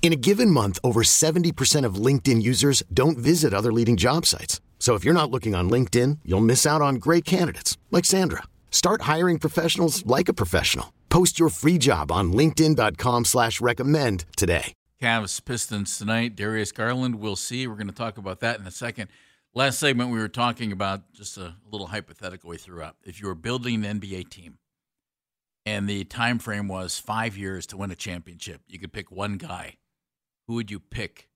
In a given month, over 70% of LinkedIn users don't visit other leading job sites. So if you're not looking on LinkedIn, you'll miss out on great candidates like Sandra. Start hiring professionals like a professional. Post your free job on LinkedIn.com slash recommend today. Cavs Pistons tonight. Darius Garland, we'll see. We're going to talk about that in a second. Last segment, we were talking about just a little hypothetical we threw up. If you were building an NBA team and the time frame was five years to win a championship, you could pick one guy. Who would you pick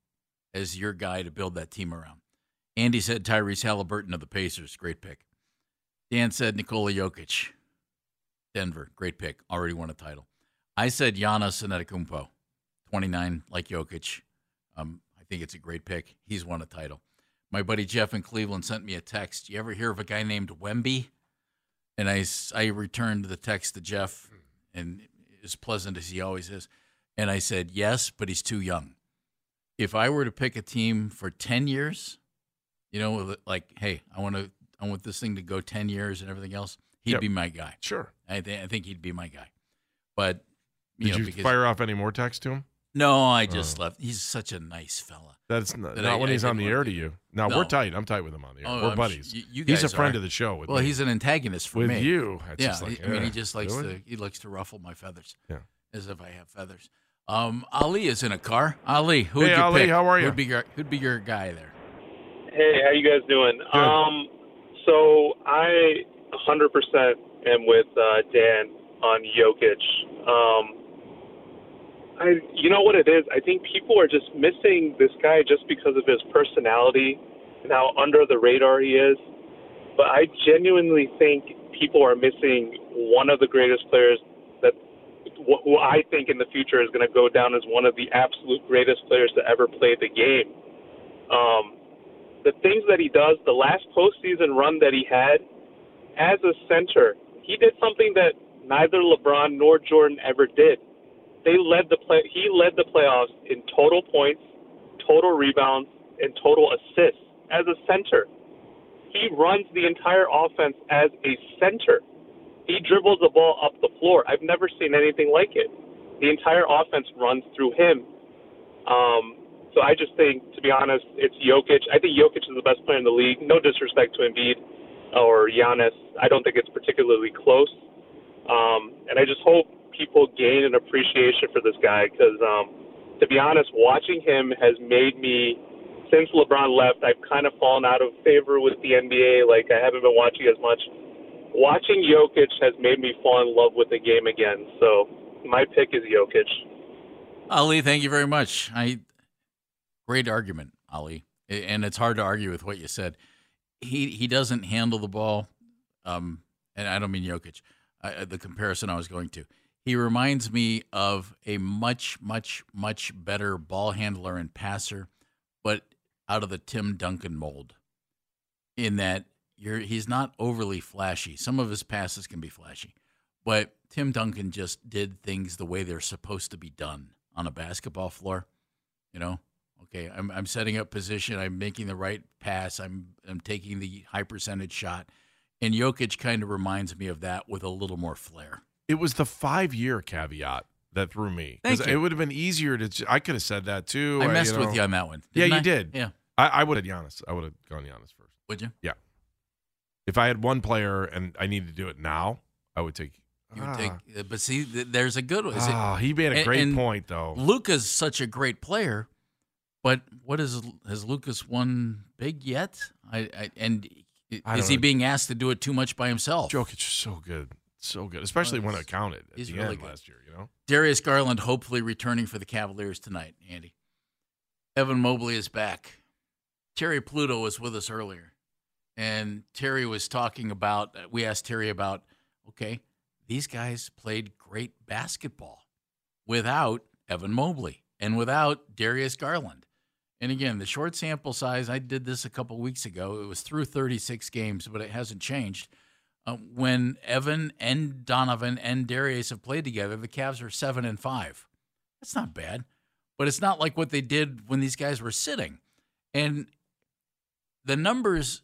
as your guy to build that team around? Andy said Tyrese Halliburton of the Pacers. Great pick. Dan said Nikola Jokic, Denver. Great pick. Already won a title. I said Giannis Antetokounmpo, 29, like Jokic. Um, I think it's a great pick. He's won a title. My buddy Jeff in Cleveland sent me a text. You ever hear of a guy named Wemby? And I, I returned the text to Jeff, and as pleasant as he always is. And I said, yes, but he's too young. If I were to pick a team for 10 years, you know, like, hey, I want to, I want this thing to go 10 years and everything else, he'd Yep. be my guy. Sure. I, th- I think he'd be my guy. But, you Did know, you because, fire off any more text to him? no, I just Oh. left. He's such a nice fella. That's not, That not I- when he's on the air to you. No, No. we're tight. I'm tight with him on the air. Oh, we're I'm buddies. you- you he's a friend are. of the show. With Well, me. he's an antagonist for with me. you. It's yeah, just like, he- I mean, he eh, just likes really?" to he likes to ruffle my feathers. Yeah. as if I have feathers. Um, Ali is in a car. Ali, who Hey, would you Ali, pick? how are you? Who'd be your, who'd be your guy there? Hey, how you guys doing? Um, so I 100% am with uh, Dan on Jokic. Um, I, you know what it is? I think people are just missing this guy just because of his personality and how under the radar he is. But I genuinely think people are missing one of the greatest players that wh- who I think in the future is going to go down as one of the absolute greatest players to ever play the game. Um, the things that he does, the last postseason run that he had as a center, he did something that neither LeBron nor Jordan ever did. They led the play. He led the playoffs in total points, total rebounds, and total assists as a center. He runs the entire offense as a center. He dribbles the ball up the floor. I've never seen anything like it. The entire offense runs through him. Um, so I just think, to be honest, it's Jokic. I think Jokic is the best player in the league. No disrespect to Embiid or Giannis. I don't think it's particularly close. Um, and I just hope people gain an appreciation for this guy because, um, to be honest, watching him has made me, since LeBron left, I've kind of fallen out of favor with the NBA. Like, I haven't been watching as much. Watching Jokic has made me fall in love with the game again. So my pick is Jokic. Ali, thank you very much. I great argument, Ali, and it's hard to argue with what you said. He he doesn't handle the ball, um, and I don't mean Jokic. I, the comparison I was going to. He reminds me of a much, much, much better ball handler and passer, but out of the Tim Duncan mold. In that you're, he's not overly flashy. Some of his passes can be flashy, but Tim Duncan just did things the way they're supposed to be done on a basketball floor. You know, okay, I'm I'm setting up position. I'm making the right pass. I'm I'm taking the high percentage shot, and Jokic kind of reminds me of that with a little more flair. It was the five year caveat that threw me. 'Cause Thank you. It would have been easier to. I could have said that too. I messed with know. you on that one. Yeah, you I? did. Yeah, I, I would have Giannis. I would have gone Giannis first. would you? If I had one player and I need to do it now, I would take. You would ah, take, uh, but see, there's a good one. Is it- ah, he made a great and point though. Luka's such a great player, but what is has Lucas won big yet? I, I and I is he know. being asked to do it too much by himself? Jokic is so good, So good, especially when it counted at he's the really end good. last year. You know, Darius Garland hopefully returning for the Cavaliers tonight, Andy. Evan Mobley is back. Terry Pluto was with us earlier, and Terry was talking about. We asked Terry about, okay, these guys played great basketball without Evan Mobley and without Darius Garland. And again, the short sample size, I did this a couple weeks ago. It was through 36 games, but it hasn't changed. Uh, when Evan and Donovan and Darius have played together, the Cavs are seven and five. That's not bad, but it's not like what they did when these guys were sitting. And the numbers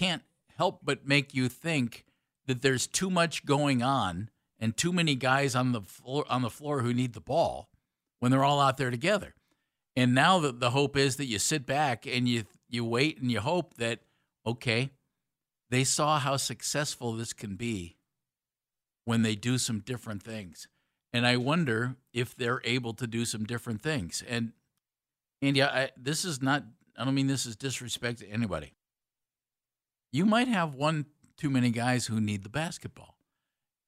can't help but make you think that there's too much going on and too many guys on the floor on the floor who need the ball when they're all out there together. And now the, the hope is that you sit back and you you wait and you hope that okay, they saw how successful this can be when they do some different things. And I wonder if they're able to do some different things. And Andy, I, this is not, I don't mean this is disrespect to anybody. You might have one too many guys who need the basketball.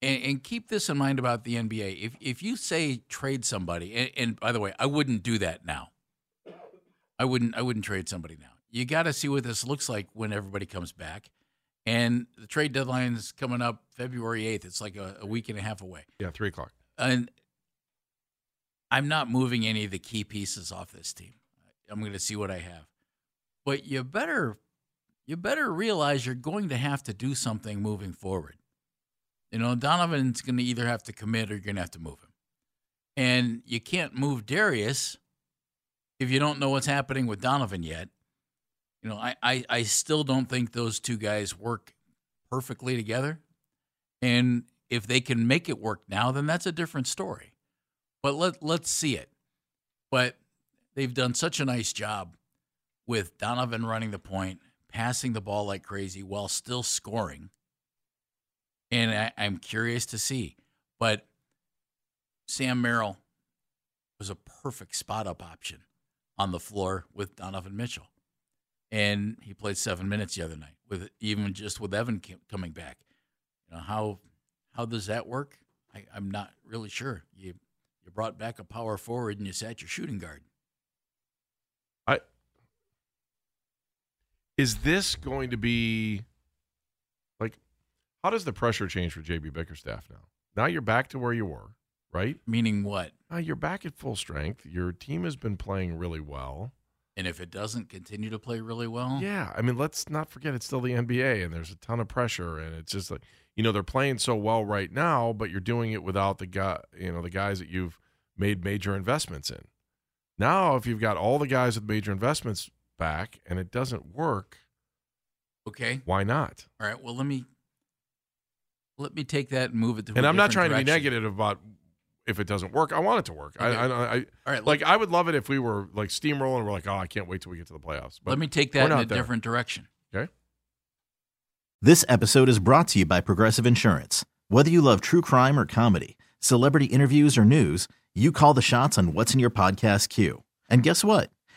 And, and keep this in mind about the NBA. If, if you say trade somebody, and, and by the way, I wouldn't do that now. I wouldn't, I wouldn't trade somebody now. You got to see what this looks like when everybody comes back. And the trade deadline is coming up February 8th. It's like a, a week and a half away. yeah, three o'clock. And I'm not moving any of the key pieces off this team. I'm going to see what I have. But you better you better realize you're going to have to do something moving forward. You know, Donovan's going to either have to commit or you're going to have to move him. And you can't move Darius if you don't know what's happening with Donovan yet. You know, I, I, I still don't think those two guys work perfectly together. And if they can make it work now, then that's a different story. But let let's see it. But they've done such a nice job with Donovan running the point, passing the ball like crazy while still scoring. And I, I'm curious to see. But Sam Merrill was a perfect spot up option on the floor with Donovan Mitchell. And he played seven minutes the other night with even just with Evan coming back. You know how how does that work? I, I'm not really sure. You you brought back a power forward and you sat your shooting guard. I is this going to be like how does the pressure change for JB Bickerstaff now? Now you're back to where you were, right? Meaning what? Now you're back at full strength. Your team has been playing really well. And if it doesn't continue to play really well, Yeah, I mean, let's not forget it's still the NBA and there's a ton of pressure and it's just like you know they're playing so well right now, but you're doing it without the guy, you know, the guys that you've made major investments in. Now, if you've got all the guys with major investments back and it doesn't work, okay. why not? All right. Well, let me let me take that and move it to. And i I'm not trying to be negative about if it doesn't work. I want it to work. I, Okay. I, I, All right. like. I would love it if we were like steamrolling. We're like, oh, I can't wait till we get to the playoffs. But let me take we're that in a there. different direction. Okay. This episode is brought to you by Progressive Insurance. Whether you love true crime or comedy, celebrity interviews or news, you call the shots on what's in your podcast queue. And guess what?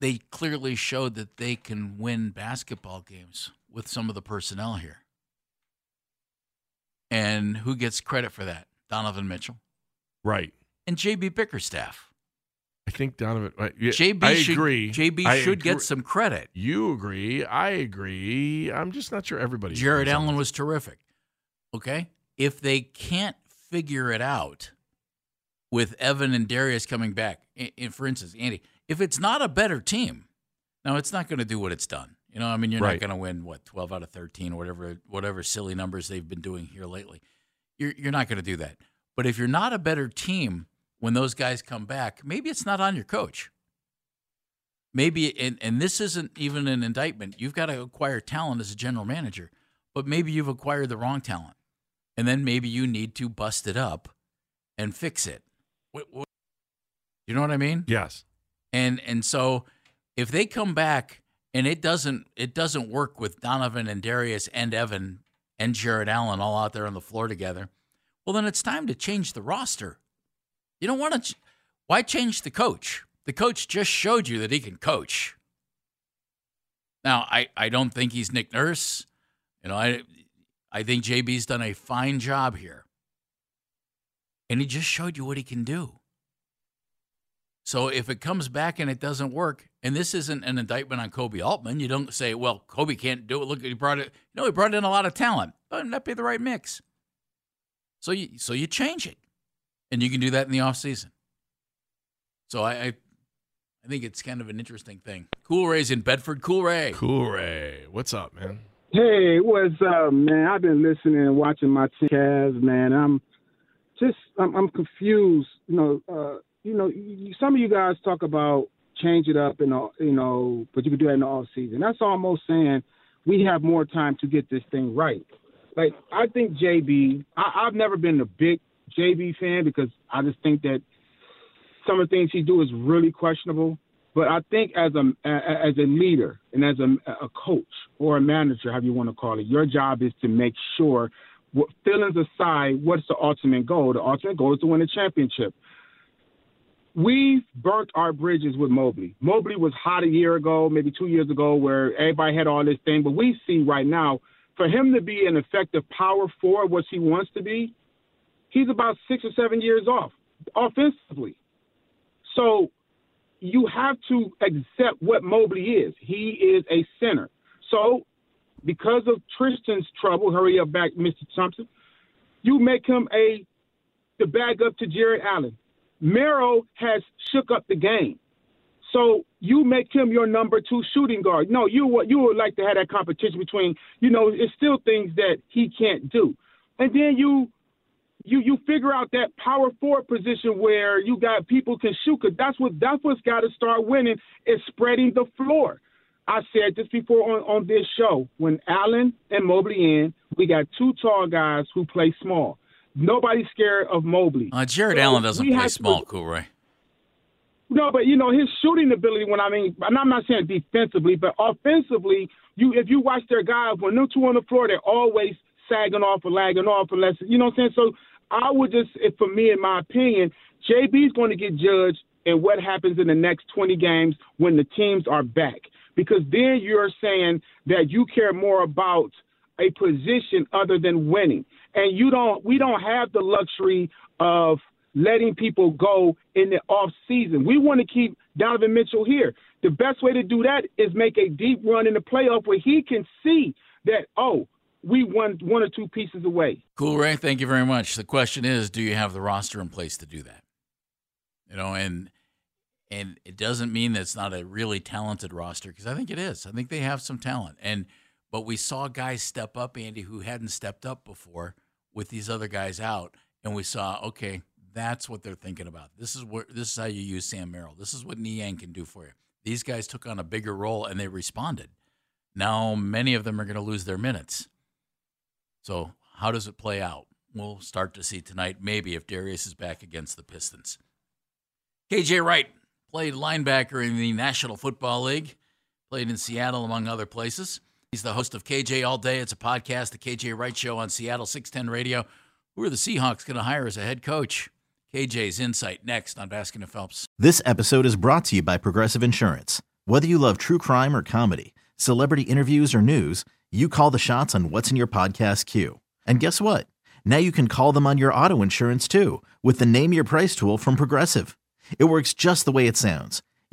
They clearly showed that they can win basketball games with some of the personnel here. And who gets credit for that? Donovan Mitchell Right. and JB Bickerstaff. I think Donovan. uh, yeah, JB I should, agree. JB I should agree. get some credit. You agree. I agree. I'm just not sure everybody. Jarrett Allen was terrific. Okay? If they can't figure it out with Evan and Darius coming back, i- for instance, Andy, if it's not a better team, now it's not going to do what it's done. You know, I mean, you're Right. not going to win what 12 out of 13 or whatever whatever silly numbers they've been doing here lately. You're you're not going to do that. But if you're not a better team when those guys come back, maybe it's not on your coach. Maybe and and this isn't even an indictment. You've got to acquire talent as a general manager, but maybe you've acquired the wrong talent. And then maybe you need to bust it up and fix it. What, what, you know what I mean? Yes. And and so if they come back and it doesn't it doesn't work with Donovan and Darius and Evan and Jarrett Allen all out there on the floor together, well then it's time to change the roster. You don't want to ch- why change the coach? The coach just showed you that he can coach. Now, I, I don't think he's Nick Nurse. You know, I I think JB's done a fine job here. And he just showed you what he can do. So if it comes back and it doesn't work, and this isn't an indictment on Koby Altman, you don't say, well, Koby can't do it. Look, he brought it. You know, he brought in a lot of talent, but it not be the right mix. So you so you change it, and you can do that in the off season. So I, I I think it's kind of an interesting thing. Cool Ray's in Bedford. Cool Ray. Cool Ray. What's up, man? Hey, what's up, man? I've been listening and watching my team Cavs, man. I'm just, I'm, I'm confused. You know, uh, you know, some of you guys talk about change it up and you know, but you can do that in the off season. That's almost saying we have more time to get this thing right. Like I think JB, I, I've never been a big JB fan because I just think that some of the things he do is really questionable. But I think as a as a leader and as a, a coach or a manager, however you want to call it, your job is to make sure, feelings aside, what's the ultimate goal? The ultimate goal is to win a championship. We've burnt our bridges with Mobley. Mobley was hot a year ago, maybe two years ago, where everybody had all this thing. But we see right now, for him to be an effective power forward, what he wants to be, he's about six or seven years off offensively. So you have to accept what Mobley is. He is a center. So because of Tristan's trouble, hurry up back, Mr. Thompson, you make him a the bag up to Jarrett Allen. Mero has shook up the game. So you make him your number two shooting guard. No, you you would like to have that competition between, you know, it's still things that he can't do. And then you you you figure out that power forward position where you got people can shoot. Cause that's what that's what's got to start winning is spreading the floor. I said this before on, on this show. When Allen and Mobley in, we got two tall guys who play small. Nobody's scared of Mobley. Uh, Jarrett So Allen doesn't play to- small, Cool Ray. No, but you know his shooting ability. When I mean, and I'm not saying defensively, but offensively, you if you watch their guys when they're two on the floor, they're always sagging off or lagging off, unless you know what I'm saying. So I would just, if for me, in my opinion, JB is going to get judged in what happens in the next 20 games when the teams are back, because then you're saying that you care more about a position other than winning, and you don't. We don't have the luxury of letting people go in the off season. We want to keep Donovan Mitchell here. The best way to do that is make a deep run in the playoff where he can see that oh, we won one or two pieces away. Cool Ray, thank you very much. The question is, do you have the roster in place to do that? You know, and and it doesn't mean that it's not a really talented roster because I think it is. I think they have some talent, and but we saw guys step up, Andy, who hadn't stepped up before with these other guys out, and we saw okay, that's what they're thinking about. This is where this is how you use Sam Merrill. This is what Niang can do for you. These guys took on a bigger role and they responded. Now many of them are going to lose their minutes. So how does it play out? We'll start to see tonight, maybe if Darius is back against the Pistons. KJ Wright played linebacker in the National Football League, played in Seattle, among other places. He's the host of KJ All Day. It's a podcast, the KJ Wright Show on Seattle 610 Radio. Who are the Seahawks going to hire as a head coach? KJ's insight next on Baskin and Phelps. This episode is brought to you by Progressive Insurance. Whether you love true crime or comedy, celebrity interviews or news, you call the shots on what's in your podcast queue. And guess what? Now you can call them on your auto insurance too with the Name Your Price tool from Progressive. It works just the way it sounds.